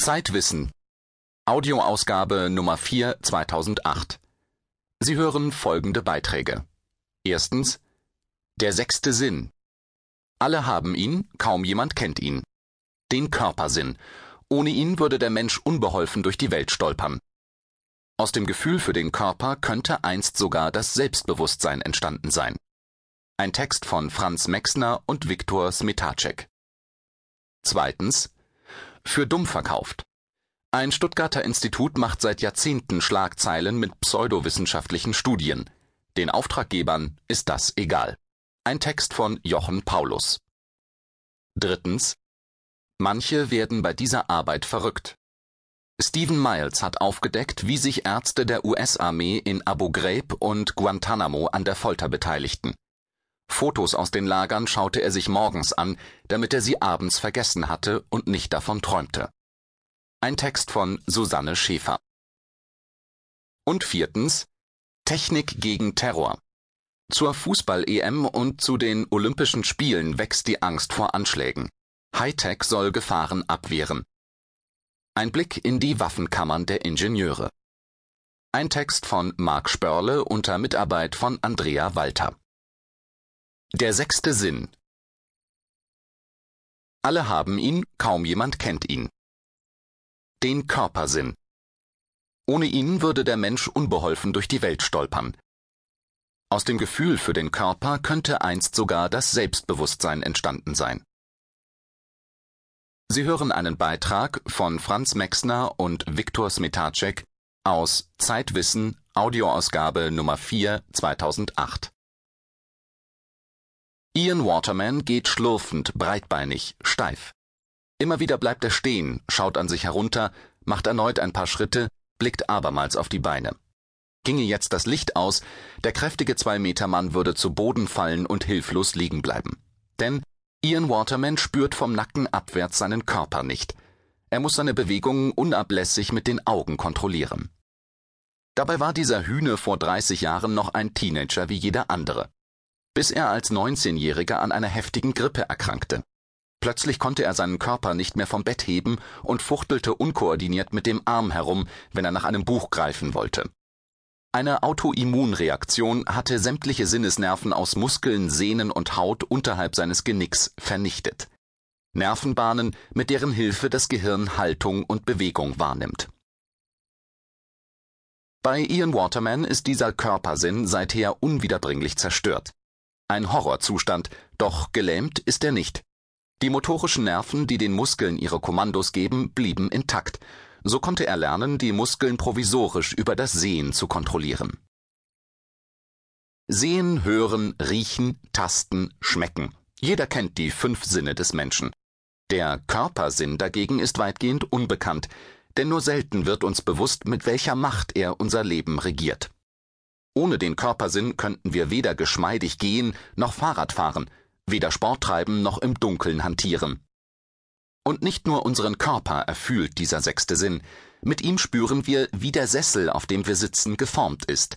Zeitwissen. Audioausgabe Nummer 4 2008. Sie hören folgende Beiträge. Erstens Der sechste Sinn. Alle haben ihn, kaum jemand kennt ihn. Den Körpersinn. Ohne ihn würde der Mensch unbeholfen durch die Welt stolpern. Aus dem Gefühl für den Körper könnte einst sogar das Selbstbewusstsein entstanden sein. Ein Text von Franz Mexner und Viktor Smetacek. Zweitens für dumm verkauft. Ein Stuttgarter Institut macht seit Jahrzehnten Schlagzeilen mit pseudowissenschaftlichen Studien. Den Auftraggebern ist das egal. Ein Text von Jochen Paulus. Drittens. Manche werden bei dieser Arbeit verrückt. Stephen Miles hat aufgedeckt, wie sich Ärzte der US-Armee in Abu Ghraib und Guantanamo an der Folter beteiligten. Fotos aus den Lagern schaute er sich morgens an, damit er sie abends vergessen hatte und nicht davon träumte. Ein Text von Susanne Schäfer. Und viertens Technik gegen Terror. Zur Fußball-EM und zu den Olympischen Spielen wächst die Angst vor Anschlägen. Hightech soll Gefahren abwehren. Ein Blick in die Waffenkammern der Ingenieure. Ein Text von Marc Spörle unter Mitarbeit von Andrea Walter. Der sechste Sinn. Alle haben ihn, kaum jemand kennt ihn. Den Körpersinn. Ohne ihn würde der Mensch unbeholfen durch die Welt stolpern. Aus dem Gefühl für den Körper könnte einst sogar das Selbstbewusstsein entstanden sein. Sie hören einen Beitrag von Franz Mexner und Viktor Smetacek aus Zeitwissen, Audioausgabe Nummer 4 2008. Ian Waterman geht schlurfend, breitbeinig, steif. Immer wieder bleibt er stehen, schaut an sich herunter, macht erneut ein paar Schritte, blickt abermals auf die Beine. Ginge jetzt das Licht aus, der kräftige Zwei-Meter-Mann würde zu Boden fallen und hilflos liegen bleiben. Denn Ian Waterman spürt vom Nacken abwärts seinen Körper nicht. Er muss seine Bewegungen unablässig mit den Augen kontrollieren. Dabei war dieser Hühne vor 30 Jahren noch ein Teenager wie jeder andere bis er als 19-Jähriger an einer heftigen Grippe erkrankte. Plötzlich konnte er seinen Körper nicht mehr vom Bett heben und fuchtelte unkoordiniert mit dem Arm herum, wenn er nach einem Buch greifen wollte. Eine Autoimmunreaktion hatte sämtliche Sinnesnerven aus Muskeln, Sehnen und Haut unterhalb seines Genicks vernichtet. Nervenbahnen, mit deren Hilfe das Gehirn Haltung und Bewegung wahrnimmt. Bei Ian Waterman ist dieser Körpersinn seither unwiederbringlich zerstört. Ein Horrorzustand, doch gelähmt ist er nicht. Die motorischen Nerven, die den Muskeln ihre Kommandos geben, blieben intakt. So konnte er lernen, die Muskeln provisorisch über das Sehen zu kontrollieren. Sehen, hören, riechen, tasten, schmecken. Jeder kennt die fünf Sinne des Menschen. Der Körpersinn dagegen ist weitgehend unbekannt, denn nur selten wird uns bewusst, mit welcher Macht er unser Leben regiert. Ohne den Körpersinn könnten wir weder geschmeidig gehen noch Fahrrad fahren, weder Sport treiben noch im Dunkeln hantieren. Und nicht nur unseren Körper erfüllt dieser sechste Sinn, mit ihm spüren wir, wie der Sessel, auf dem wir sitzen, geformt ist.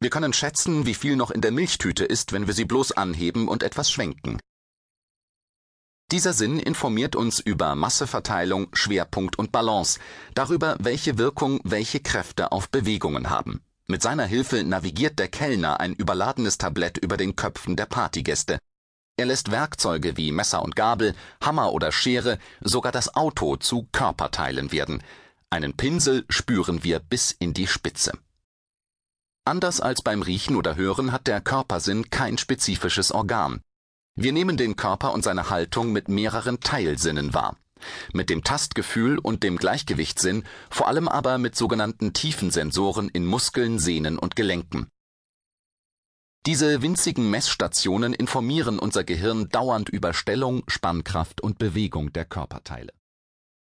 Wir können schätzen, wie viel noch in der Milchtüte ist, wenn wir sie bloß anheben und etwas schwenken. Dieser Sinn informiert uns über Masseverteilung, Schwerpunkt und Balance, darüber, welche Wirkung welche Kräfte auf Bewegungen haben. Mit seiner Hilfe navigiert der Kellner ein überladenes Tablett über den Köpfen der Partygäste. Er lässt Werkzeuge wie Messer und Gabel, Hammer oder Schere, sogar das Auto zu Körperteilen werden. Einen Pinsel spüren wir bis in die Spitze. Anders als beim Riechen oder Hören hat der Körpersinn kein spezifisches Organ. Wir nehmen den Körper und seine Haltung mit mehreren Teilsinnen wahr mit dem Tastgefühl und dem Gleichgewichtssinn, vor allem aber mit sogenannten Tiefensensoren in Muskeln, Sehnen und Gelenken. Diese winzigen Messstationen informieren unser Gehirn dauernd über Stellung, Spannkraft und Bewegung der Körperteile